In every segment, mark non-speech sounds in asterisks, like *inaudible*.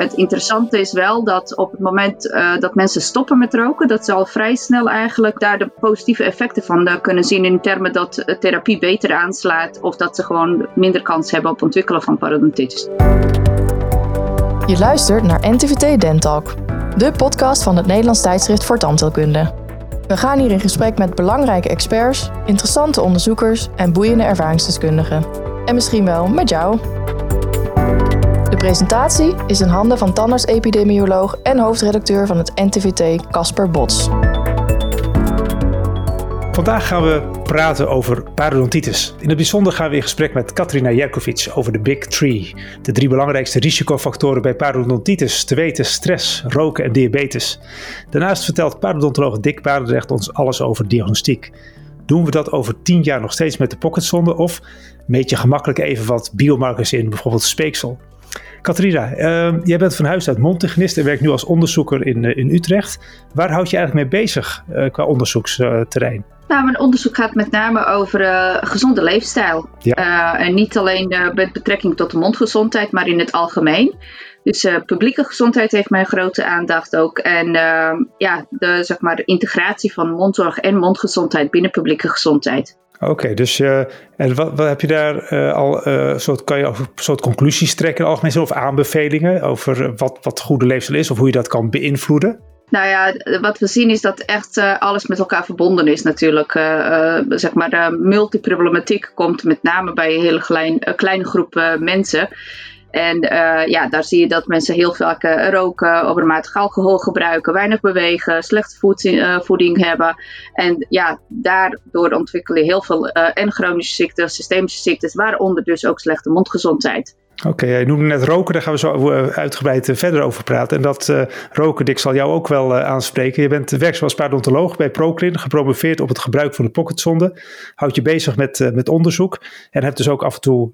het interessante is wel dat op het moment uh, dat mensen stoppen met roken, dat ze al vrij snel eigenlijk daar de positieve effecten van kunnen zien in termen dat therapie beter aanslaat of dat ze gewoon minder kans hebben op ontwikkelen van parodontitis. Je luistert naar NTVT Dentalk, de podcast van het Nederlands tijdschrift voor tandheelkunde. We gaan hier in gesprek met belangrijke experts, interessante onderzoekers en boeiende ervaringsdeskundigen. En misschien wel met jou. Presentatie is in handen van tandarts-epidemioloog en hoofdredacteur van het NTVT Casper Bots. Vandaag gaan we praten over parodontitis. In het bijzonder gaan we in gesprek met Katrina Jerkovic over de Big Three. De drie belangrijkste risicofactoren bij parodontitis, te weten stress, roken en diabetes. Daarnaast vertelt parodontoloog Dick Paardrecht ons alles over diagnostiek. Doen we dat over tien jaar nog steeds met de pocketzonde of meet je gemakkelijk even wat biomarkers in, bijvoorbeeld speeksel? Katrina, uh, jij bent van huis uit mondtechnist en werkt nu als onderzoeker in, uh, in Utrecht. Waar houd je eigenlijk mee bezig uh, qua onderzoeksterrein? Nou, mijn onderzoek gaat met name over uh, gezonde leefstijl. Ja. en niet alleen met betrekking tot de mondgezondheid, maar in het algemeen. Dus publieke gezondheid heeft mijn grote aandacht ook. En ja, de zeg maar, integratie van mondzorg en mondgezondheid binnen publieke gezondheid. Oké, dus uh, en wat, wat, heb je daar uh, al, uh, soort, kan je over soort conclusies trekken, algemeen of aanbevelingen over wat, wat goede leefstijl is of hoe je dat kan beïnvloeden? Nou ja, wat we zien is dat echt alles met elkaar verbonden is natuurlijk. zeg maar, de multiproblematiek komt met name bij een hele klein, kleine groep mensen. En uh, ja, daar zie je dat mensen heel vaak uh, roken, overmatig alcohol gebruiken, weinig bewegen, slechte voeding, uh, voeding hebben. En ja, daardoor ontwikkelen heel veel en chronische ziekten, systemische ziektes, waaronder dus ook slechte mondgezondheid. Oké, okay, je noemde net roken, daar gaan we zo uitgebreid verder over praten. En dat roken, Dick, zal jou ook wel aanspreken. Je bent werkzaam als parodontoloog bij Proclin, gepromoveerd op het gebruik van de pocketzonde. Houd je bezig met, met onderzoek en hebt dus ook af en toe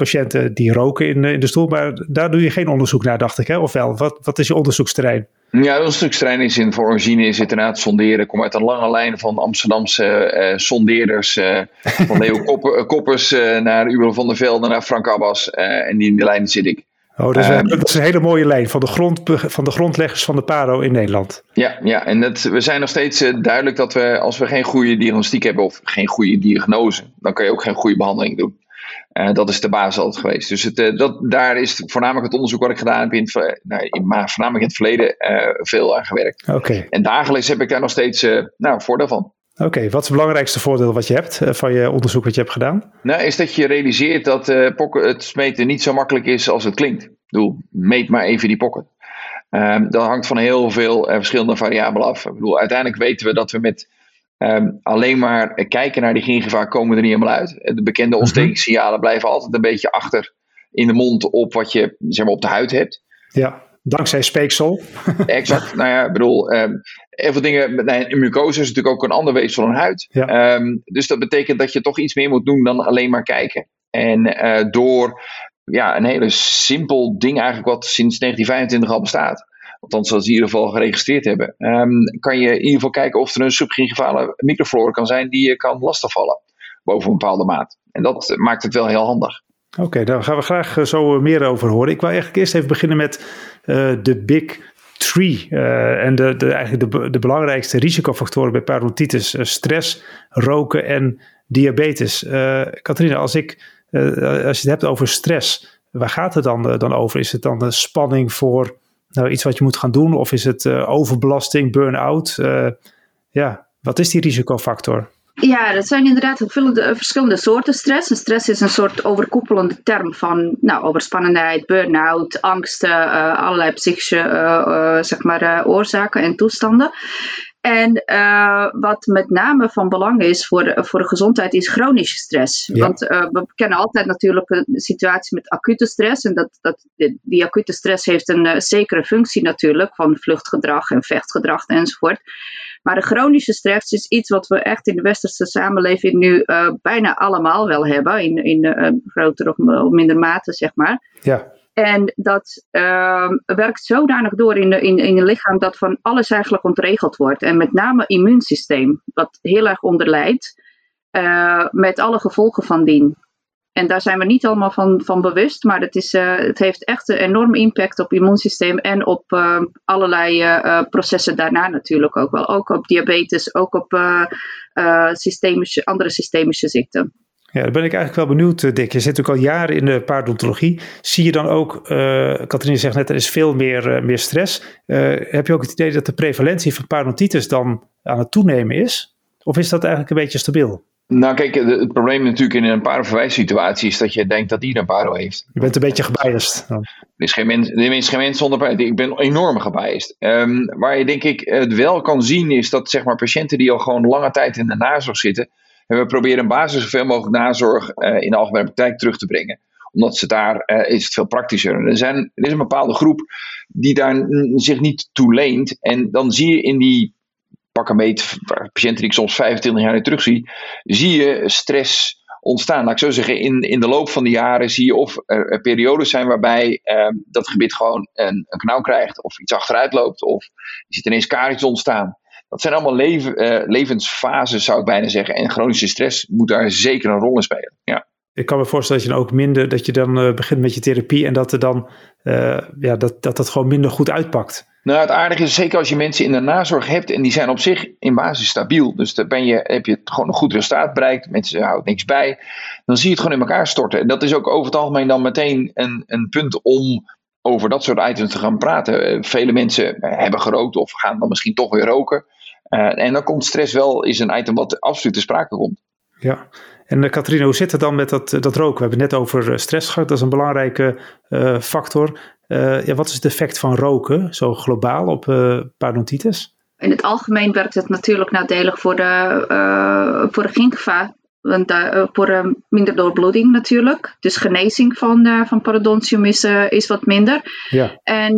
patiënten die roken in, in de stoel. Maar daar doe je geen onderzoek naar, dacht ik, hè? of wel? Wat, wat is je onderzoeksterrein? Ja, de onderzoeksterrein is in voor origine is het inderdaad sonderen. Kom uit een lange lijn van Amsterdamse uh, sondeerders. Uh, van *laughs* Leo Koppers, Koppers uh, naar Uwe van der Velde naar Frank Abbas. en die in de lijn zit ik. Oh, dat is, een, dat is, een, hele mooie lijn van de, grond, van de grondleggers van de PARO in Nederland. Ja, ja en het, we zijn nog steeds duidelijk dat we, als we geen goede diagnostiek hebben of geen goede diagnose, dan kan je ook geen goede behandeling doen. Uh, dat is de basis altijd geweest. Dus het, uh, dat, daar is voornamelijk het onderzoek wat ik gedaan heb in, nou, in maar voornamelijk in het verleden uh, veel aan gewerkt. Okay. En dagelijks heb ik daar nog steeds nou, voordeel van. Oké, okay, wat is het belangrijkste voordeel wat je hebt van je onderzoek wat je hebt gedaan? Nou, is dat je realiseert dat pocket, het smeten niet zo makkelijk is als het klinkt. Ik bedoel, meet maar even die pocket. Um, dat hangt van heel veel verschillende variabelen af. Ik bedoel, uiteindelijk weten we dat we met Um, alleen maar kijken naar die gingiva komen er niet helemaal uit. De bekende mhm. ontstekingssignalen blijven altijd een beetje achter in de mond op wat je zeg maar, op de huid hebt. Ja, dankzij speeksel. *laughs* exact. Nou ja, ik bedoel, um, heel veel dingen. Nee, mucose is natuurlijk ook een ander weefsel dan huid. Ja. Um, dus dat betekent dat je toch iets meer moet doen dan alleen maar kijken. En uh, door ja, een hele simpel ding eigenlijk wat sinds 1925 al bestaat althans als ze in ieder geval geregistreerd hebben, um, kan je in ieder geval kijken of er een subgingivale microflora kan zijn die je kan lastigvallen boven een bepaalde maat. En dat maakt het wel heel handig. Oké, okay, daar gaan we graag eh, zo eh, meer over horen. Ik wil eigenlijk eerst even beginnen met uh, de Big Three. En de, de, eigenlijk de, belangrijkste risicofactoren bij parodontitis: uh, stress, roken en diabetes. Katrina, als, ik, als je het hebt over stress, waar gaat het dan, dan over? Is het dan de spanning voor nou iets wat je moet gaan doen? Of is het uh, overbelasting, burn-out? Uh, ja, wat is die risicofactor? Ja, dat zijn inderdaad verschillende, verschillende soorten stress. En stress is een soort overkoepelende term van nou, overspannenheid, burn-out, angsten, uh, allerlei psychische zeg maar, oorzaken en toestanden. En uh, wat met name van belang is voor, voor de gezondheid is chronische stress. Want uh, we kennen altijd natuurlijk een situatie met acute stress. En dat, dat, die acute stress heeft een uh, zekere functie natuurlijk van vluchtgedrag en vechtgedrag enzovoort. Maar de chronische stress is iets wat we echt in de westerse samenleving nu bijna allemaal wel hebben. In, in grotere of minder mate, zeg maar. Ja. En dat uh, werkt zodanig door in, de, in, in het lichaam dat van alles eigenlijk ontregeld wordt. En met name immuunsysteem, wat heel erg onderlijdt, uh, met alle gevolgen van dien. En daar zijn we niet allemaal van, van bewust, maar het, is, het heeft echt een enorme impact op het immuunsysteem en op allerlei processen daarna natuurlijk ook wel. Ook op diabetes, ook op systemische, andere systemische ziekten. Ja, daar ben ik eigenlijk wel benieuwd, eh, Dick. Je zit ook al jaren in de paardontologie. Zie je dan ook, uh, Katrine zegt net, er is veel meer, uh, meer stress. heb je ook het idee dat de prevalentie van parodontitis dan aan het toenemen is? Of is dat eigenlijk een beetje stabiel? Nou, kijk, het probleem natuurlijk in een paroverwijssituatie is dat je denkt dat ieder een paro heeft. Je bent een beetje gebiased. Er is geen mens, er is geen mens zonder Ik ben enorm gebiased. Um, waar je denk ik het wel kan zien is dat zeg maar patiënten die al gewoon lange tijd in de nazorg zitten, en we proberen een basis zoveel mogelijk nazorg uh, in de algemene praktijk terug te brengen. Omdat ze daar uh, is het veel praktischer. Er, zijn, er is een bepaalde groep die daar zich niet toe leent. En dan zie je in die pakken meet, patiënten die ik soms 25 jaar terug zie, zie je stress ontstaan. Laat ik zo zeggen, in, in de loop van de jaren zie je of er, periodes zijn waarbij uh, dat gebied gewoon een, een knauw krijgt, of iets achteruit loopt, of je ziet ineens kaartjes ontstaan. Dat zijn allemaal leven, uh, levensfases, zou ik bijna zeggen. En chronische stress moet daar zeker een rol in spelen. Ja. Ik kan me voorstellen dat je dan ook minder, dat je dan uh, begint met je therapie en dat er dan, uh, ja, dat, dat dat gewoon minder goed uitpakt. Nou, het aardige is zeker als je mensen in de nazorg hebt en die zijn op zich in basis stabiel. Dus dan ben je, heb je gewoon een goed resultaat bereikt, mensen houden niks bij. Dan zie je het gewoon in elkaar storten. En dat is ook over het algemeen dan meteen een, een punt om over dat soort items te gaan praten. Vele mensen hebben gerookt of gaan dan misschien toch weer roken. Uh, en dan komt stress wel, is een item wat absoluut te sprake komt. Ja, en uh, hoe zit het dan met dat, dat roken? We hebben het net over stress gehad, dat is een belangrijke uh, factor. ja, wat is het effect van roken, zo globaal, op parodontitis? In het algemeen werkt het natuurlijk nadelig voor de, voor de gingiva want uh, voor uh, minder doorbloeding natuurlijk. Dus genezing van, uh, van parodontium is, is wat minder. Ja. En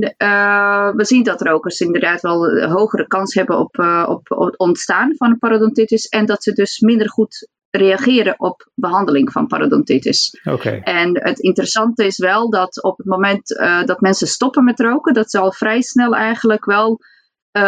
we zien dat rokers inderdaad wel een hogere kans hebben op, op, op het ontstaan van een parodontitis. En dat ze dus minder goed reageren op behandeling van parodontitis. Okay. En het interessante is wel dat op het moment dat mensen stoppen met roken, dat ze al vrij snel eigenlijk wel uh,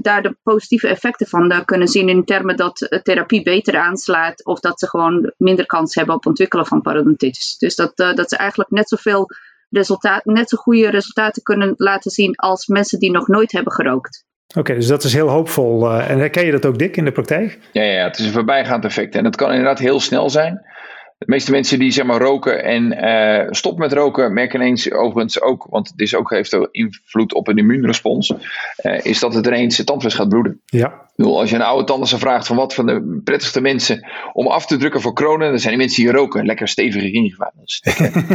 daar de positieve effecten van kunnen zien in termen dat therapie beter aanslaat of dat ze gewoon minder kans hebben op ontwikkelen van parodontitis. Dus dat, uh, dat ze eigenlijk net zoveel resultaten, net zo goede resultaten kunnen laten zien als mensen die nog nooit hebben gerookt. Oké, dus dat is heel hoopvol. Uh, en herken je dat ook dik in de praktijk? Ja, ja, het is een voorbijgaand effect. En het kan inderdaad heel snel zijn. De meeste mensen die zeg maar roken en uh, stop met roken, merken ineens overigens ook, want het is ook, heeft ook invloed op een immuunrespons, uh, is dat het ineens het tandvlees gaat bloeden. Ja. Bedoel, als je een oude tandarts vraagt van wat van de prettigste mensen om af te drukken voor kronen, dan zijn die mensen die roken. Lekker stevig ingegaan.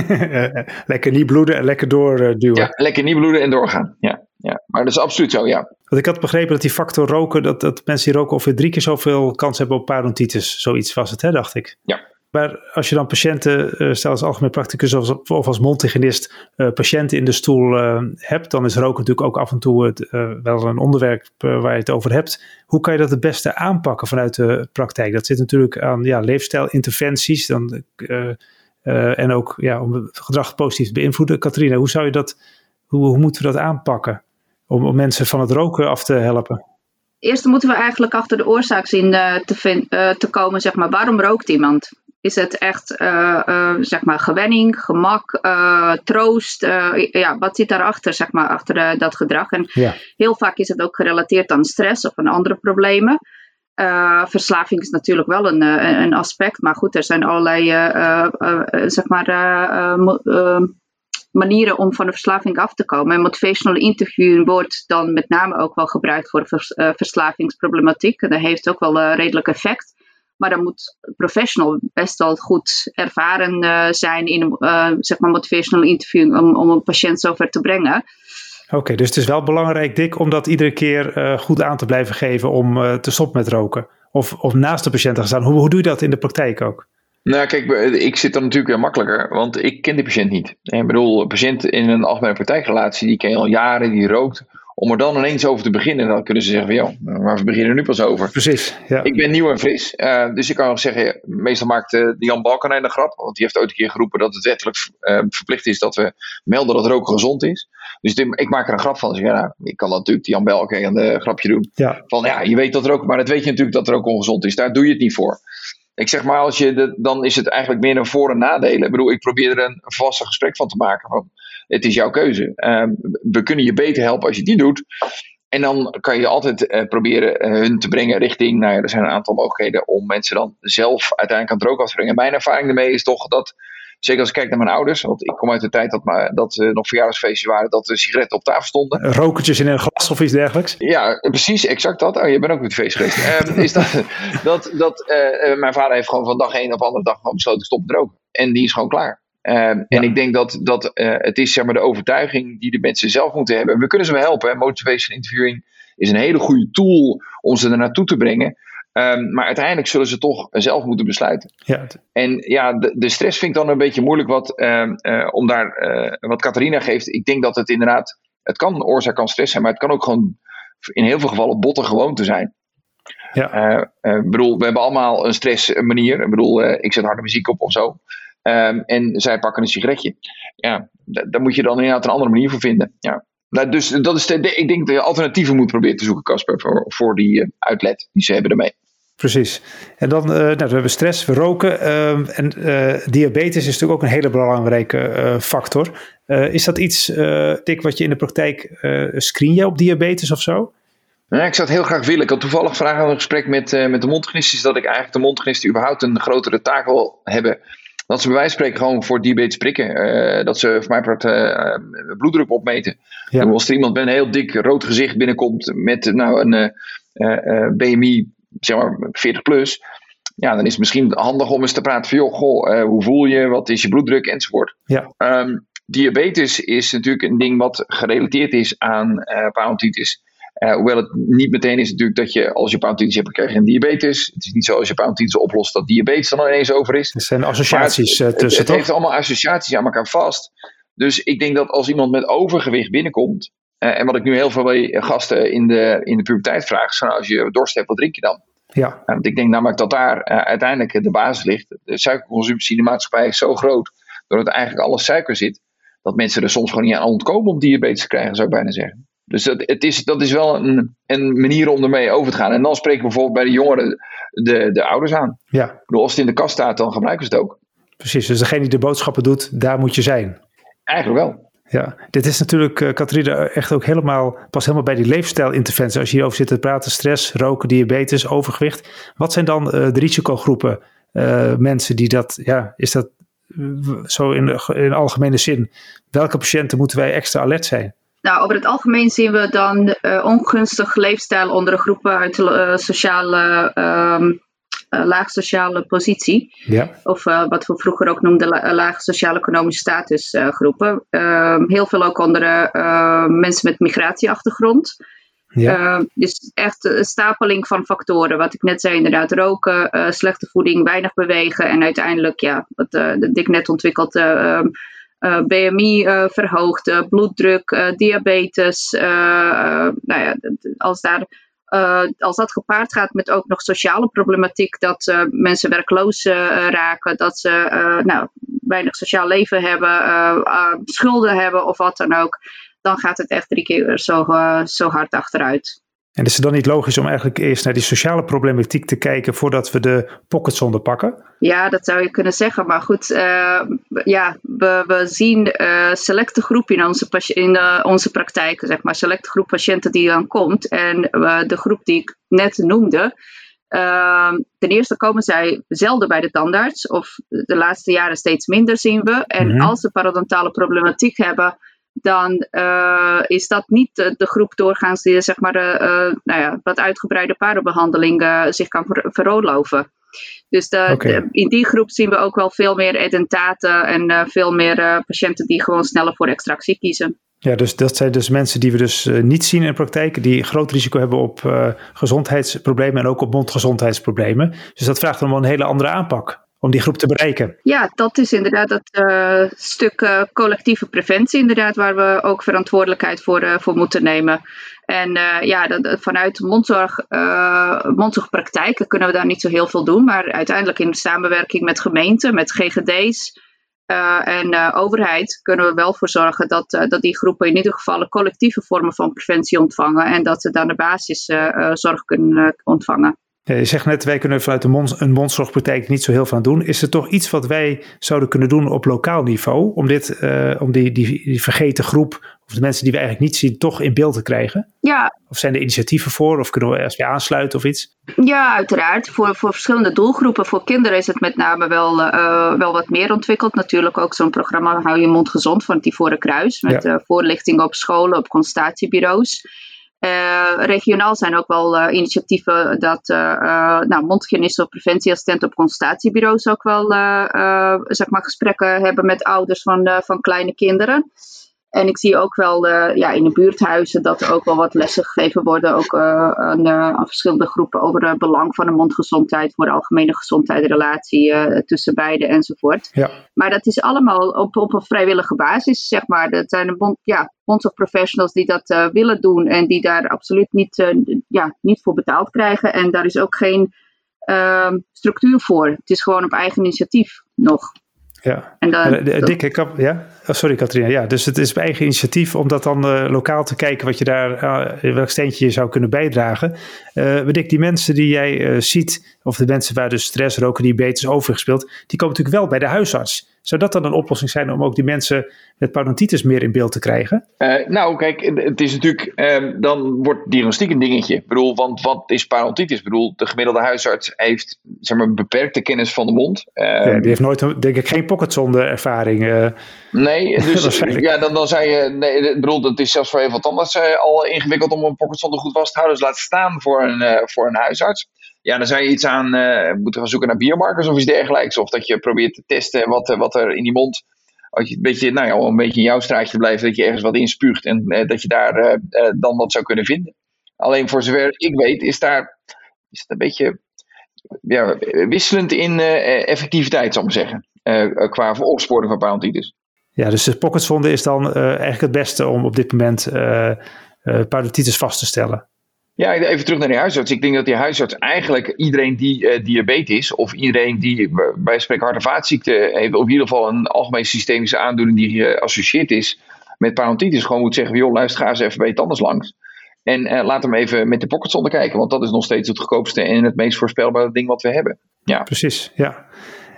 *laughs* lekker niet bloeden en lekker doorduwen. ja, lekker niet bloeden en doorgaan. Ja, ja, maar dat is absoluut zo, ja. Want ik had begrepen dat die factor roken, dat, dat mensen die roken ongeveer drie keer zoveel kans hebben op parodontitis. Zoiets was het, hè, dacht ik. Ja. Maar als je dan patiënten, uh, stel als algemeen practicus of, of als mondhygiënist, uh, patiënten in de stoel uh, hebt, dan is roken natuurlijk ook af en toe het, wel een onderwerp waar je het over hebt. Hoe kan je dat het beste aanpakken vanuit de praktijk? Dat zit natuurlijk aan ja, leefstijlinterventies dan, en ook ja, om gedrag positief te beïnvloeden. Katrina, hoe, zou je dat, hoe, hoe moeten we dat aanpakken om, om mensen van het roken af te helpen? Eerst moeten we eigenlijk achter de oorzaak zien te, te komen, zeg maar, waarom rookt iemand? Is het echt uh, uh, zeg maar gewenning, gemak, uh, troost. ja, wat zit daarachter, zeg maar, achter dat gedrag? En ja. heel vaak is het ook gerelateerd aan stress of aan andere problemen. verslaving is natuurlijk wel een, een aspect, maar goed, er zijn allerlei zeg maar, manieren om van de verslaving af te komen. En motivational interviewing wordt dan met name ook wel gebruikt voor vers, verslavingsproblematiek. En dat heeft ook wel redelijk effect. Maar dan moet professional best wel goed ervaren uh, zijn in uh, zeg maar motivational interviewing om, om een patiënt zover te brengen. Oké, dus het is wel belangrijk, Dick, om dat iedere keer uh, goed aan te blijven geven om te stoppen met roken. Of, of naast de patiënt te gaan staan. Hoe, hoe doe je dat in de praktijk ook? Nou, kijk, ik zit dan natuurlijk weer makkelijker, want ik ken de patiënt niet. Ik bedoel, een patiënt in een algemene praktijkrelatie, die ken je al jaren, die rookt om er dan ineens over te beginnen, dan kunnen ze zeggen van, joh, maar we beginnen er nu pas over. Precies, ja. Ik ben nieuw en fris, uh, dus ik kan ook zeggen, meestal maakt uh, Jan Balkenijn een grap, want die heeft ooit een keer geroepen dat het wettelijk uh, verplicht is dat we melden dat roken gezond is. Dus ik maak er een grap van. Dus ja, nou, ik kan natuurlijk Jan Balkenijn een grapje doen. Ja. Van ja, je weet dat er ook, maar dat weet je natuurlijk dat er ook ongezond is. Daar doe je het niet voor. Ik zeg maar, als je de, dan is het eigenlijk meer een voor- en nadelen. Ik bedoel, ik probeer er een vaste gesprek van te maken. Van, het is jouw keuze. Ehm, we kunnen je beter helpen als je niet doet. En dan kan je altijd uh, proberen uh, hun te brengen richting, nou ja, er zijn een aantal mogelijkheden om mensen dan zelf uiteindelijk aan het roken te brengen. Mijn ervaring daarmee is toch dat Zeker als ik kijk naar mijn ouders, want ik kom uit de tijd dat, maar, dat uh, nog verjaardagsfeestjes waren, dat de sigaretten op tafel stonden. Rokertjes in een glas of iets dergelijks? Ja, precies, exact dat. Oh, je bent ook met feest geweest. uh, *laughs* is dat, dat, dat mijn vader heeft gewoon van dag één op andere dag gewoon besloten te stoppen te roken. En die is gewoon klaar. Ja. En ik denk dat, dat het is zeg maar, de overtuiging die de mensen zelf moeten hebben. We kunnen ze wel helpen. Motivation interviewing is een hele goede tool om ze er naartoe te brengen. Um, maar uiteindelijk zullen ze toch zelf moeten besluiten. Ja. En ja, de, de, stress vind ik dan een beetje moeilijk wat, uh, uh, om daar, uh, wat Catharina geeft. Ik denk dat het inderdaad, het kan oorzaak kan stress zijn, maar het kan ook gewoon in heel veel gevallen botte gewoonte zijn. Ja. Ik bedoel, we hebben allemaal een stressmanier. Ik bedoel, ik zet harde muziek op of zo. Um, en zij pakken een sigaretje. Ja, daar moet je dan inderdaad een andere manier voor vinden. Ja. Nou, dus dat is de, ik denk dat je alternatieven moet proberen te zoeken, Casper, voor, voor die uitlet die ze hebben ermee. Precies. En dan, uh, nou, we hebben stress, we roken. Uh, en uh, diabetes is natuurlijk ook een hele belangrijke factor. is dat iets, Dick, wat je in de praktijk screen je op diabetes of zo? Ja, ik zou het heel graag willen. Ik had toevallig vragen aan een gesprek met, met de mondgenisten. dat ik eigenlijk de mondgenisten überhaupt een grotere taak wil hebben. Dat ze bij wijze van spreken gewoon voor diabetes prikken. dat ze voor mij part bloeddruk opmeten. Ja. Als er iemand met een heel dik rood gezicht binnenkomt met nou, een BMI zeg maar 40 plus, ja, dan is het misschien handig om eens te praten van, joh, goh, uh, hoe voel je, wat is je bloeddruk enzovoort. Ja. Um, diabetes is natuurlijk een ding wat gerelateerd is aan uh. Uh, hoewel het niet meteen is natuurlijk dat je als je parodontitis hebt, krijg je een diabetes. Het is niet zo als je parodontitis oplost dat diabetes dan ineens over is. Er zijn associaties het, tussen, Het, het heeft allemaal associaties aan elkaar vast. Dus ik denk dat als iemand met overgewicht binnenkomt, uh, en wat ik nu heel veel bij gasten in de, in de puberteit vraag, is van, als je dorst hebt, wat drink je dan? Ja. Want ik denk namelijk dat daar uiteindelijk de basis ligt. De suikerconsumptie in de maatschappij is zo groot, doordat eigenlijk alles suiker zit, dat mensen er soms gewoon niet aan ontkomen om diabetes te krijgen, zou ik bijna zeggen. Dus dat, het is, dat is wel een, een manier om ermee over te gaan. En dan spreken we bijvoorbeeld bij de jongeren de, de ouders aan. Ja. Ik bedoel, als het in de kast staat, dan gebruiken ze het ook. Precies, dus degene die de boodschappen doet, daar moet je zijn. Eigenlijk wel. Ja, dit is natuurlijk, uh, echt ook helemaal, pas helemaal bij die leefstijlinterventie. Als je hierover zit te praten, stress, roken, diabetes, overgewicht. Wat zijn dan uh, de risicogroepen uh, mensen die dat, ja, is dat zo in, in algemene zin? Welke patiënten moeten wij extra alert zijn? Nou, over het algemeen zien we dan ongunstig leefstijl onder de groepen uit de sociale um, uh, laag sociale positie. Ja. Of uh, wat we vroeger ook noemden la laag sociaal-economische statusgroepen. Uh, heel veel ook onder mensen met migratieachtergrond. Ja. dus echt een stapeling van factoren. Wat ik net zei, inderdaad, roken, slechte voeding, weinig bewegen en uiteindelijk, ja, wat uh, Dick net ontwikkeld, uh, BMI verhoogd, bloeddruk, diabetes. nou ja, als daar uh, als dat gepaard gaat met ook nog sociale problematiek, dat uh, mensen werkloos uh, raken, dat ze nou, weinig sociaal leven hebben, schulden hebben of wat dan ook, dan gaat het echt drie keer zo, zo hard achteruit. En is het dan niet logisch om eigenlijk eerst naar die sociale problematiek te kijken voordat we de pocketzonde pakken? Ja, dat zou je kunnen zeggen. Maar goed, uh, ja, we, we zien uh, selecte groep in onze, in uh, onze praktijk, zeg maar, selecte groep patiënten die dan komt. En de groep die ik net noemde, ten eerste komen zij zelden bij de tandarts, of de laatste jaren steeds minder zien we. En mm-hmm. als ze parodontale problematiek hebben, dan uh, is dat niet de, de, groep doorgaans die zeg maar, uh, nou ja, wat uitgebreide paardenbehandeling zich kan ver veroorloven. Dus de, okay. de, in die groep zien we ook wel veel meer edentaten en veel meer patiënten die gewoon sneller voor extractie kiezen. Ja, dus dat zijn dus mensen die we dus niet zien in de praktijk, die groot risico hebben op gezondheidsproblemen en ook op mondgezondheidsproblemen. Dus dat vraagt dan wel een hele andere aanpak om die groep te bereiken. Ja, dat is inderdaad dat uh, stuk uh, collectieve preventie, inderdaad, waar we ook verantwoordelijkheid voor, uh, voor moeten nemen. En ja, dat, vanuit mondzorg, mondzorgpraktijken kunnen we daar niet zo heel veel doen, maar uiteindelijk in samenwerking met gemeenten, met GGD's. en overheid kunnen we wel voor zorgen dat, dat die groepen in ieder geval collectieve vormen van preventie ontvangen en dat ze dan de basiszorg kunnen ontvangen. Je zegt net, wij kunnen vanuit een, mond, een mondzorgpraktijk niet zo heel veel aan doen. Is er toch iets wat wij zouden kunnen doen op lokaal niveau om, dit, uh, om die, die, die vergeten groep of de mensen die we eigenlijk niet zien toch in beeld te krijgen? Ja. Of zijn er initiatieven voor of kunnen we ergens bij aansluiten of iets? Ja, uiteraard. Voor, voor verschillende doelgroepen. Voor kinderen is het met name wel, uh, wel wat meer ontwikkeld. Natuurlijk ook zo'n programma Hou je mond gezond van het Ivoren Kruis. Met ja. voorlichting op scholen, op consultatiebureaus. Uh, regionaal zijn ook wel uh, initiatieven dat uh, nou, of preventieassistenten op consultatiebureaus ook wel zeg maar gesprekken hebben met ouders van, van kleine kinderen. En ik zie ook wel ja, in de buurthuizen dat er ook wel wat lessen gegeven worden, ook aan, aan, verschillende groepen over het belang van de mondgezondheid voor de algemene gezondheidsrelatie tussen beiden enzovoort. Ja. Maar dat is allemaal op, op een vrijwillige basis, zeg maar. Dat zijn de bond, ja, professionals die dat willen doen en die daar absoluut niet, ja, niet voor betaald krijgen. En daar is ook geen uh, structuur voor. Het is gewoon op eigen initiatief nog. Ja, en dan, Dick, ik heb, ja? Oh, sorry Katrina. Ja, dus het is op eigen initiatief om dat dan uh, lokaal te kijken wat je daar, uh, welk steentje je zou kunnen bijdragen. Uh, Dick, die mensen die jij ziet, of de mensen waar dus stress, roken, diabetes, overgespeeld, die komen natuurlijk wel bij de huisarts. Zou dat dan een oplossing zijn om ook die mensen met parodontitis meer in beeld te krijgen? Uh, nou, kijk, het is natuurlijk, uh, dan wordt diagnostiek een dingetje. Ik bedoel, want wat is parodontitis? Ik bedoel, de gemiddelde huisarts heeft zeg maar, beperkte kennis van de mond. Uh, ja, die heeft nooit, denk ik, geen pocketzonde ervaring. Eh. nee, *laughs* dus ja, dan, dan zei je, nee, ik bedoel, het is zelfs voor heel wat anders al ingewikkeld om een pocketsonde goed vast te houden. Dus laat staan voor een, voor een huisarts ja, dan zou je iets aan uh, moeten gaan zoeken naar biomarkers of iets dergelijks. Of dat je probeert te testen wat, wat er in die mond. Als je een beetje, nou ja, een beetje in jouw straatje blijft, dat je ergens wat inspuugt en uh, dat je daar uh, dan wat zou kunnen vinden. Alleen voor zover ik weet, is daar is het een beetje ja, wisselend in effectiviteit, zal ik maar zeggen. qua opsporing van parodontitis. Ja, dus de pocketsonde is dan eigenlijk het beste om op dit moment parodontitis vast te stellen. Ja, even terug naar die huisarts. Ik denk dat die huisarts eigenlijk iedereen die uh, diabetes of iedereen die bij spreken hart- en vaatziekten heeft, in ieder geval een algemene systemische aandoening die geassocieerd is met parodontitis, gewoon moet zeggen: joh, luister, ga eens even bij je tandarts langs. En uh, laat hem even met de pocketsonde kijken, want dat is nog steeds het goedkoopste en het meest voorspelbare ding wat we hebben. Ja. Precies, ja.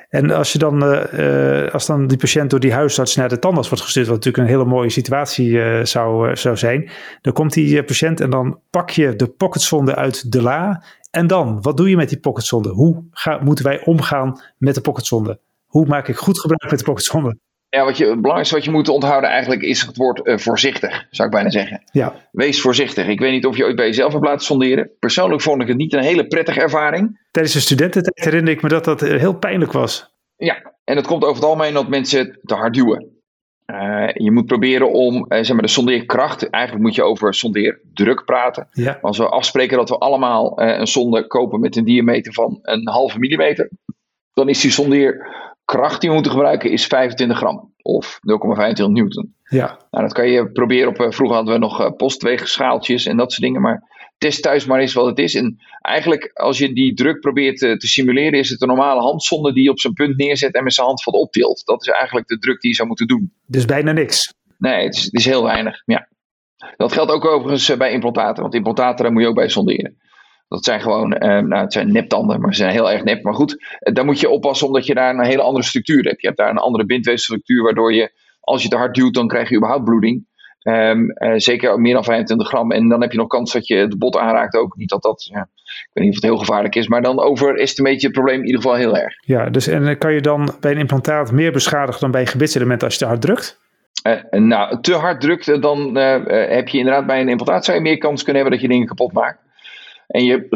En als, je dan, uh, als dan die patiënt door die huisarts naar de tandarts wordt gestuurd, wat natuurlijk een hele mooie situatie uh, zou, uh, zou zijn, dan komt die patiënt en dan pak je de pocketsonde uit de la. En dan, wat doe je met die pocketsonde? Hoe moeten wij omgaan met de pocketsonde? Hoe maak ik goed gebruik met de pocketsonde? Ja, wat je, het belangrijkste wat je moet onthouden eigenlijk is het woord voorzichtig, zou ik bijna zeggen. Ja. Wees voorzichtig. Ik weet niet of je ooit bij jezelf hebt laten sonderen. Persoonlijk vond ik het niet een hele prettige ervaring. Tijdens de studententijd herinner ik me dat dat heel pijnlijk was. Ja, en het komt over het algemeen dat mensen te hard duwen. Uh, je moet proberen om uh, zeg maar de sondeerkracht, eigenlijk moet je over sondeerdruk praten. Ja. Als we afspreken dat we allemaal uh, een sonde kopen met een diameter van een halve millimeter, dan is die sondeerkracht die we moeten gebruiken is 25 gram of 0,25 newton. Ja. Nou, dat kan je proberen op, vroeger hadden we nog postweegschaaltjes en dat soort dingen, maar test thuis maar eens wat het is. En eigenlijk, als je die druk probeert te, te, simuleren, is het een normale handzonde die je op zijn punt neerzet en met zijn hand wat optilt. Dat is eigenlijk de druk die je zou moeten doen. Dus bijna niks? Nee, het is, het is heel weinig. Ja. Dat geldt ook overigens bij implantaten, want implantaten daar moet je ook bij sonderen. Dat zijn gewoon, eh, nou het zijn neptanden, maar ze zijn heel erg nep. Maar goed, eh, daar moet je oppassen omdat je daar een hele andere structuur hebt. Je hebt daar een andere bindweefselstructuur, waardoor je, als je te hard duwt, dan krijg je überhaupt bloeding. Um, uh, zeker meer dan 25 gram. En dan heb je nog kans dat je het bot aanraakt ook. Niet dat dat, ja, ik weet niet of het heel gevaarlijk is. Maar dan overestimeer je het probleem in ieder geval heel erg. Ja, dus en kan je dan bij een implantaat meer beschadigen dan bij gebitselementen als je te hard drukt? Uh, nou, te hard drukt, dan uh, heb je inderdaad bij een implantaat zou je meer kans kunnen hebben dat je dingen kapot maakt. En je,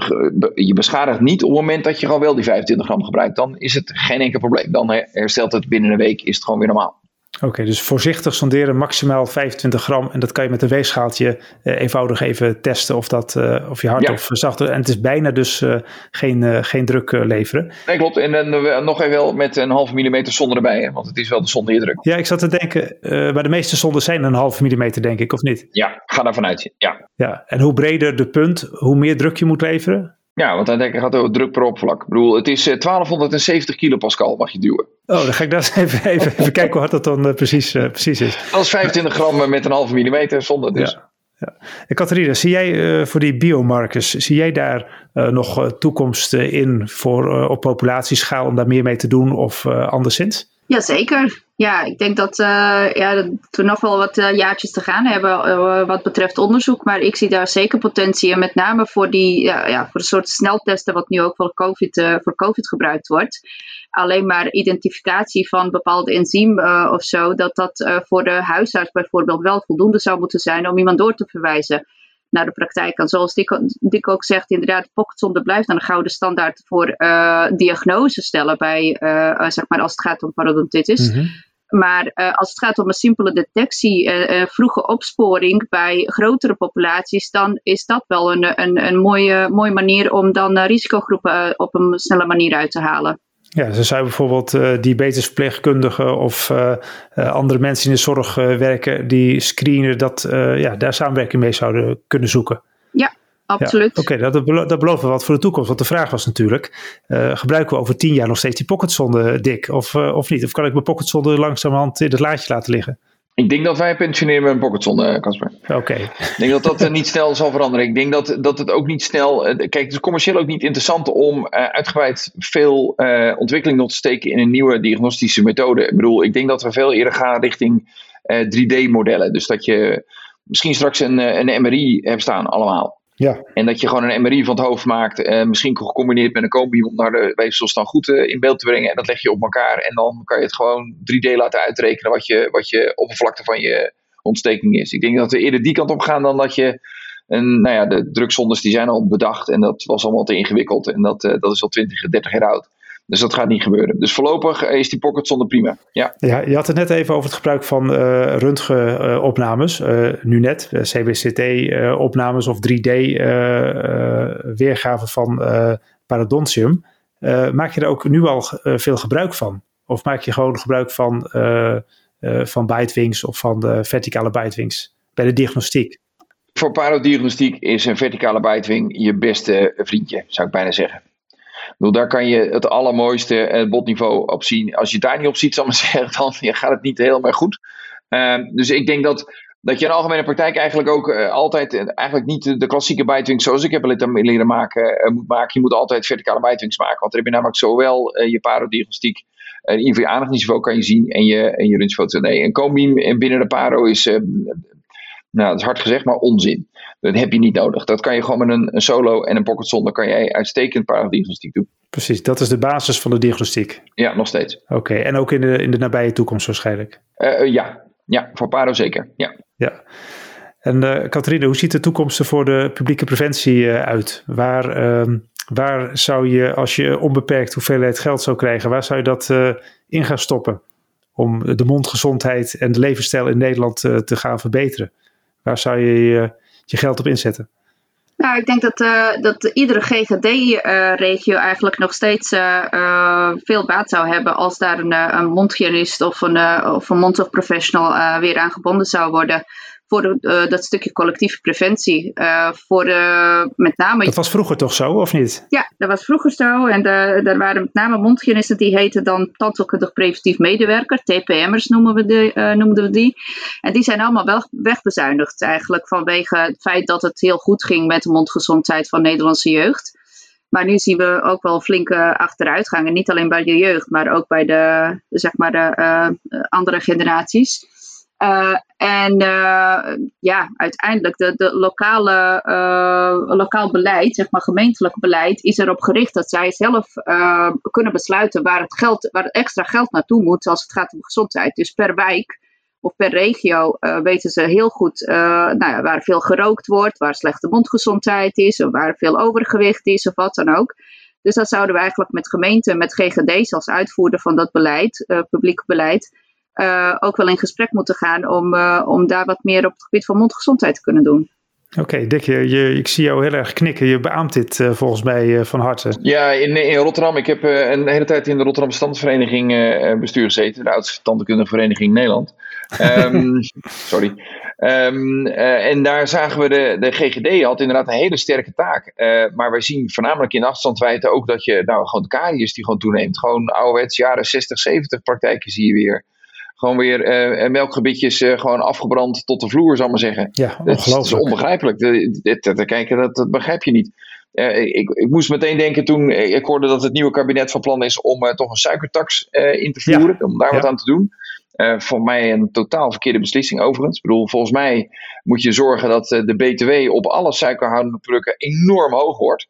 je beschadigt niet op het moment dat je gewoon wel die 25 gram gebruikt. Dan is het geen enkel probleem. Dan herstelt het binnen een week, is het gewoon weer normaal. Oké, okay, dus voorzichtig sonderen, maximaal 25 gram. En dat kan je met een weegschaaltje uh, eenvoudig even testen of, dat, uh, of je hard ja. of zachter. En het is bijna dus uh, geen, geen druk leveren. Nee, klopt. En dan nog even wel met een halve millimeter zonde erbij, hè? want het is wel de zondeerdruk. Ja, ik zat te denken, maar de meeste zonden zijn een halve millimeter, denk ik, of niet? Ja, ga daarvan uit. Ja. ja. En hoe breder de punt, hoe meer druk je moet leveren? Ja, want dan denk ik gaat het druk per oppervlak. Ik bedoel, het is 1270 kilopascal mag je duwen. Oh, dan ga ik daar *laughs* even, even, even kijken hoe hard dat dan uh, precies, uh, precies is. Dat is 25 gram met een halve millimeter zonde dus. Ja. Ja. Catharina, zie jij voor die biomarkers, zie jij daar nog toekomst in voor op populatieschaal om daar meer mee te doen of anderszins? Jazeker. Ja, ik denk dat, uh, ja, dat we nog wel wat uh, jaartjes te gaan hebben uh, wat betreft onderzoek. Maar ik zie daar zeker potentie in. Met name voor, die, ja, voor een soort sneltesten wat nu ook voor COVID, voor COVID gebruikt wordt. Alleen maar identificatie van bepaalde enzym of zo. Dat dat voor de huisarts bijvoorbeeld wel voldoende zou moeten zijn om iemand door te verwijzen naar de praktijk kan. Zoals Dick, ook zegt, inderdaad, pocketzonde blijft een gouden standaard voor uh, diagnose stellen bij, uh, zeg maar, als het gaat om parodontitis. Mm Maar uh, als het gaat om een simpele detectie, vroege opsporing bij grotere populaties, dan is dat wel een, een, een mooie, mooie manier om dan risicogroepen op een snelle manier uit te halen. Ja, ze zijn bijvoorbeeld uh, diabetesverpleegkundigen of uh, uh, andere mensen in de zorg werken die screenen, dat ja, daar samenwerking mee zouden kunnen zoeken. Ja, absoluut. Ja, Oké, okay, dat, dat, dat belooft wat voor de toekomst. Want de vraag was natuurlijk, gebruiken we over tien jaar nog steeds die pocketzonde, dik of, of niet? Of kan ik mijn pocketzonde langzamerhand in het laadje laten liggen? Ik denk dat wij pensioneren met een pocketzone, Casper. Oké. Ik denk dat dat uh, niet snel zal veranderen. Ik denk dat, dat het ook niet snel. Uh, kijk, het is commercieel ook niet interessant om uh, uitgebreid veel ontwikkeling nog te steken in een nieuwe diagnostische methode. Ik bedoel, ik denk dat we veel eerder gaan richting 3D-modellen. Dus dat je misschien straks een, een MRI hebt staan, allemaal. Ja. En dat je gewoon een MRI van het hoofd maakt, uh, misschien gecombineerd met een combi om naar de weefsels dan goed uh, in beeld te brengen. En dat leg je op elkaar en dan kan je het gewoon 3D laten uitrekenen wat je, wat je oppervlakte van je ontsteking is. Ik denk dat we eerder die kant op gaan dan dat je, een, nou ja, de drugzondes die zijn al bedacht en dat was allemaal te ingewikkeld en dat, uh, dat is al 20, 30 jaar oud. Dus dat gaat niet gebeuren. Dus voorlopig is die pocket zonder prima. Ja. ja, je had het net even over het gebruik van uh, röntgenopnames. Uh, nu net, CBCT-opnames of 3D-weergaven van parodontium. maak je er ook nu al veel gebruik van? Of maak je gewoon gebruik van, van bitewings of van de verticale bitewings bij de diagnostiek? Voor parodiagnostiek is een verticale bitewing je beste vriendje, zou ik bijna zeggen daar kan je het allermooiste het botniveau op zien. Als je daar niet op ziet, zal ik *laughs* zeggen, dan gaat het niet helemaal goed. Uh, dus ik denk dat, dat je in algemene praktijk eigenlijk ook uh, altijd, uh, eigenlijk niet de, klassieke bijtwings zoals ik heb leren maken, eh, moet maken. Je moet altijd verticale bijtwings maken. Want dan heb je namelijk zowel je parodiagnostiek, in je aandachtsniveau kan je zien en je, en je. Nee, een combi binnen de paro is nou, dat is hard gezegd, maar onzin. Dat heb je niet nodig. Dat kan je gewoon met een, een solo en een pocket kan jij uitstekend paradiagnostiek doen. Precies, dat is de basis van de diagnostiek. Ja, nog steeds. Oké, en ook in de, in de nabije toekomst waarschijnlijk? Uh, ja. ja, voor paro zeker. Ja. ja. En uh, Catharine, hoe ziet de toekomst er voor de publieke preventie uh, uit? Waar, ehm, waar zou je, als je onbeperkt hoeveelheid geld zou krijgen, waar zou je dat in gaan stoppen? Om de mondgezondheid en de levensstijl in Nederland te gaan verbeteren? Waar zou je je, je geld op inzetten? Nou, ik denk dat, uh, dat iedere GGD-regio uh, eigenlijk nog steeds veel baat zou hebben als daar een, een mondhygiënist of een, of een mondzorgprofessional weer aan gebonden zou worden voor uh, dat stukje collectieve preventie. Uh, voor uh, met name... Dat was vroeger toch zo, of niet? Ja, dat was vroeger zo. En daar waren met name mondhygiënisten die heten dan tandheelkundig preventief medewerker. TPM'ers noemen we die, noemden we die. En die zijn allemaal wel wegbezuinigd eigenlijk vanwege het feit dat het heel goed ging met de mondgezondheid van Nederlandse jeugd. Maar nu zien we ook wel flinke achteruitgangen. Niet alleen bij de jeugd, maar ook bij de, zeg maar de, andere generaties. Uh, en uh, ja, uiteindelijk de, de lokale, uh, lokaal beleid, zeg maar gemeentelijk beleid, is erop gericht dat zij zelf kunnen besluiten waar het, geld, waar het extra geld naartoe moet als het gaat om gezondheid. Dus per wijk of per regio weten ze heel goed nou ja, waar veel gerookt wordt, waar slechte mondgezondheid is, of waar veel overgewicht is, of wat dan ook. Dus dat zouden we eigenlijk met gemeenten, met GGD's als uitvoerder van dat beleid, publiek beleid, uh, ook wel in gesprek moeten gaan om, uh, om daar wat meer op het gebied van mondgezondheid te kunnen doen. Oké, okay, Dick, je, je, ik zie jou heel erg knikken. Je beaamt dit uh, volgens mij van harte. Ja, in, in Rotterdam. Ik heb een hele tijd in de Rotterdam Standsvereniging bestuur gezeten. De oudste tandheelkundige vereniging in Nederland. Um, *laughs* sorry. Um, en daar zagen we de, de GGD had inderdaad een hele sterke taak. maar wij zien voornamelijk in afstandswijten ook dat je, nou, gewoon de die gewoon toeneemt. Gewoon ouderwets jaren 60, 70 praktijken zie je weer gewoon weer melkgebitjes gewoon afgebrand tot de vloer, zal ik maar zeggen. Ja, ongelooflijk. Dat is onbegrijpelijk. Te kijken, dat, dat begrijp je niet. ik, ik, moest meteen denken toen ik hoorde dat het nieuwe kabinet van plan is om toch een suikertax in te voeren, om daar wat aan te doen. Uh, voor mij een totaal verkeerde beslissing overigens. Ik bedoel, volgens mij moet je zorgen dat uh, de BTW op alle suikerhoudende producten enorm hoog wordt.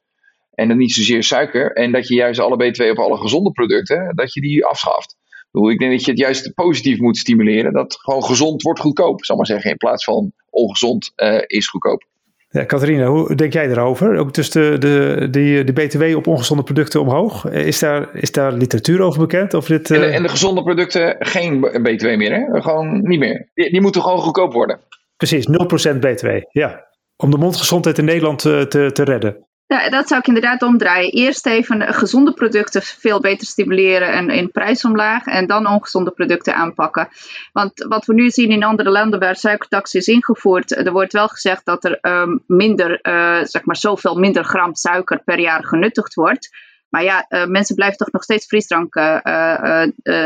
En dan niet zozeer suiker. En dat je juist alle BTW op alle gezonde producten, dat je die afschaft. Ik, bedoel, ik denk dat je het juist positief moet stimuleren. Dat gewoon gezond wordt goedkoop, zal maar zeggen. In plaats van ongezond uh, is goedkoop. Ja, Catharina, hoe denk jij daarover? Ook dus de, de, de, de BTW op ongezonde producten omhoog. Is daar, is daar literatuur over bekend? Of dit, en, de, en, de, gezonde producten geen BTW meer, hè? Gewoon niet meer. Die, die moeten gewoon goedkoop worden. Precies, 0% BTW, ja. Om de mondgezondheid in Nederland te, te, te redden. Ja, dat zou ik inderdaad omdraaien. Eerst even gezonde producten veel beter stimuleren en in prijs omlaag. En dan ongezonde producten aanpakken. Want wat we nu zien in andere landen waar suikertax is ingevoerd. Er wordt wel gezegd dat er um, minder, uh, zeg maar zoveel minder gram suiker per jaar genuttigd wordt. Maar ja, mensen blijven toch nog steeds frisdrank uh,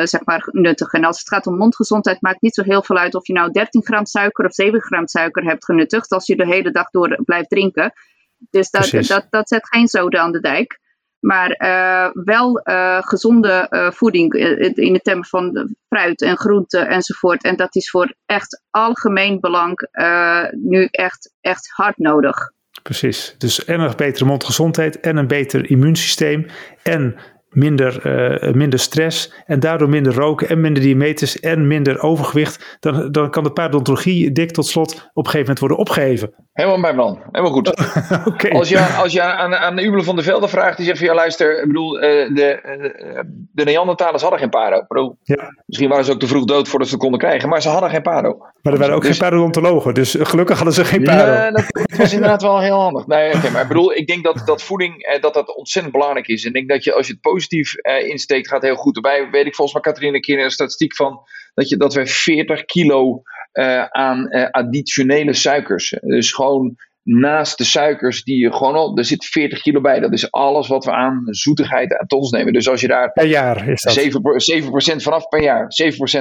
zeg maar nuttigen. En als het gaat om mondgezondheid, maakt niet zo heel veel uit of je nou 13 gram suiker of 7 gram suiker hebt genuttigd. Als je de hele dag door blijft drinken. Dus dat, dat, dat zet geen zoden aan de dijk. Maar uh, wel uh, gezonde uh, voeding in de termen van fruit en groenten enzovoort. En dat is voor echt algemeen belang nu echt, echt hard nodig. Precies. Dus en een betere mondgezondheid en een beter immuunsysteem. En minder, uh, minder stress en daardoor minder roken en minder diabetes en minder overgewicht, dan, dan kan de paardontologie dik tot slot op een gegeven moment worden opgeheven. Helemaal bij man, helemaal goed. *laughs* okay. Als je, als je aan, aan de Ubelen van de Velde vraagt, die zegt van ja luister, ik bedoel, uh, de, uh, de Neandertalers hadden geen paro. Bedoel, ja. Misschien waren ze ook te vroeg dood voordat ze het konden krijgen, maar ze hadden geen paro. Maar er waren ook dus, geen parodontologen, dus gelukkig hadden ze geen paro. Ja, dat, was inderdaad wel heel handig. Nee, okay, maar ik bedoel, ik denk dat, dat voeding, dat dat ontzettend belangrijk is. En ik denk dat je, als je het positief uh, insteekt, gaat heel goed. Erbij weet ik volgens mij, Catharina, een keer een statistiek van dat, je, dat we 40 kilo uh, aan uh, additionele suikers. Dus gewoon naast de suikers die je gewoon al, er zit 40 kilo bij. Dat is alles wat we aan zoetigheid aan ons nemen. Dus als je daar per jaar is dat. 7%, 7% vanaf per jaar,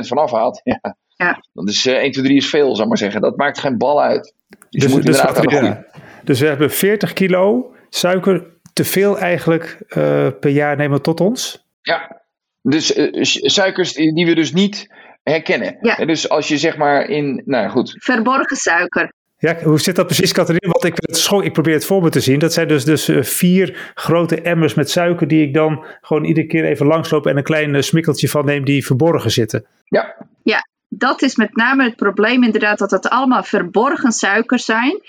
7% vanaf haalt, ja, ja. dan is uh, 1, 2, 3 is veel, zou maar zeggen. Dat maakt geen bal uit. Dus, dus, dus, ja. dus we hebben 40 kilo suiker te veel eigenlijk uh, per jaar nemen tot ons? Ja, dus uh, suikers die we dus niet herkennen. Ja. Dus als je zeg maar in, nou goed. Verborgen suiker. Ja, hoe zit dat precies, Catharina? Want ik, het ik probeer het voor me te zien. Dat zijn dus, dus uh, vier grote emmers met suiker die ik dan gewoon iedere keer even langsloop en een klein smikkeltje van neem die verborgen zitten. Ja. Ja, dat is met name het probleem inderdaad dat het allemaal verborgen suikers zijn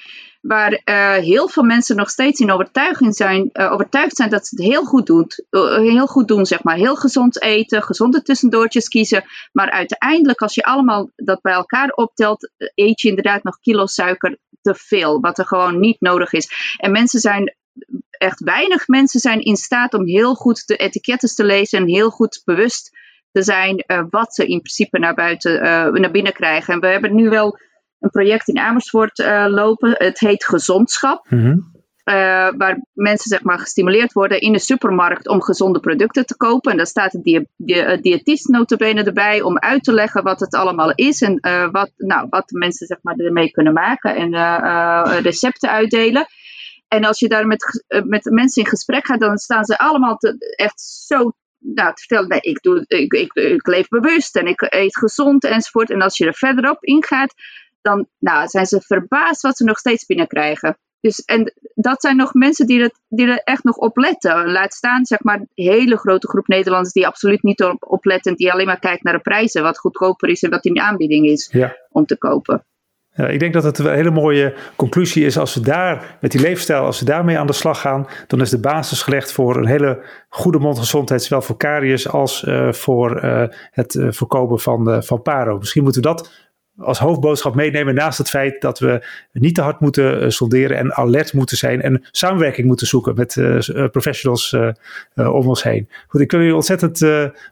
waar uh, heel veel mensen nog steeds in overtuiging zijn, uh, overtuigd zijn dat ze het heel goed doen. Uh, heel goed doen, zeg maar. Heel gezond eten, gezonde tussendoortjes kiezen. Maar uiteindelijk, als je allemaal dat bij elkaar optelt, eet je inderdaad nog kilo suiker te veel. Wat er gewoon niet nodig is. En mensen zijn echt weinig mensen zijn in staat om heel goed de etiketten te lezen en heel goed bewust te zijn wat ze in principe naar buiten, uh, naar binnen krijgen. En we hebben nu wel een project in Amersfoort uh, lopen. Het heet Gezondschap. Mm waar mensen zeg maar, gestimuleerd worden in de supermarkt om gezonde producten te kopen. En daar staat de, die, die, diëtist notabene erbij om uit te leggen wat het allemaal is. En uh, wat, nou, wat mensen zeg maar, ermee kunnen maken en recepten uitdelen. En als je daar met, met mensen in gesprek gaat, dan staan ze allemaal te, echt zo nou, te vertellen, nee, ik, doe, ik, ik, ik leef bewust en ik eet gezond enzovoort. En als je er verderop ingaat, dan nou, zijn ze verbaasd wat ze nog steeds binnenkrijgen. Dus, en dat zijn nog mensen die, het, die er echt nog op letten. Laat staan, zeg maar, een hele grote groep Nederlanders die absoluut niet op, op letten. Die alleen maar kijkt naar de prijzen, wat goedkoper is en wat in de aanbieding is om te kopen. Ja, ik denk dat het een hele mooie conclusie is. Als we daar met die leefstijl, als we daarmee aan de slag gaan, dan is de basis gelegd voor een hele goede mondgezondheid, zowel voor karies als uh, voor uh, het uh, voorkomen van, van paro. Misschien moeten we dat als hoofdboodschap meenemen naast het feit dat we niet te hard moeten uh, solderen en alert moeten zijn en samenwerking moeten zoeken met uh, professionals uh, om ons heen. Goed, ik wil jullie ontzettend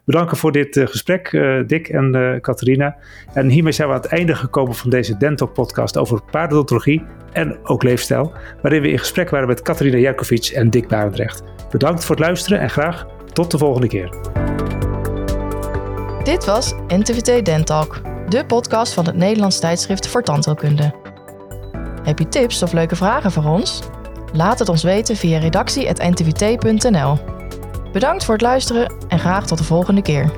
bedanken voor dit gesprek, Dick en Catharina. En hiermee zijn we aan het einde gekomen van deze Dentalk podcast over paardodontologie en ook leefstijl, waarin we in gesprek waren met Catharina Jerkovic en Dick Barendrecht. Bedankt voor het luisteren en graag tot de volgende keer. Dit was NTVT Dentalk, de podcast van het Nederlands tijdschrift voor tandheelkunde. Heb je tips of leuke vragen voor ons? Laat het ons weten via redactie.ntvt.nl. Bedankt voor het luisteren en graag tot de volgende keer.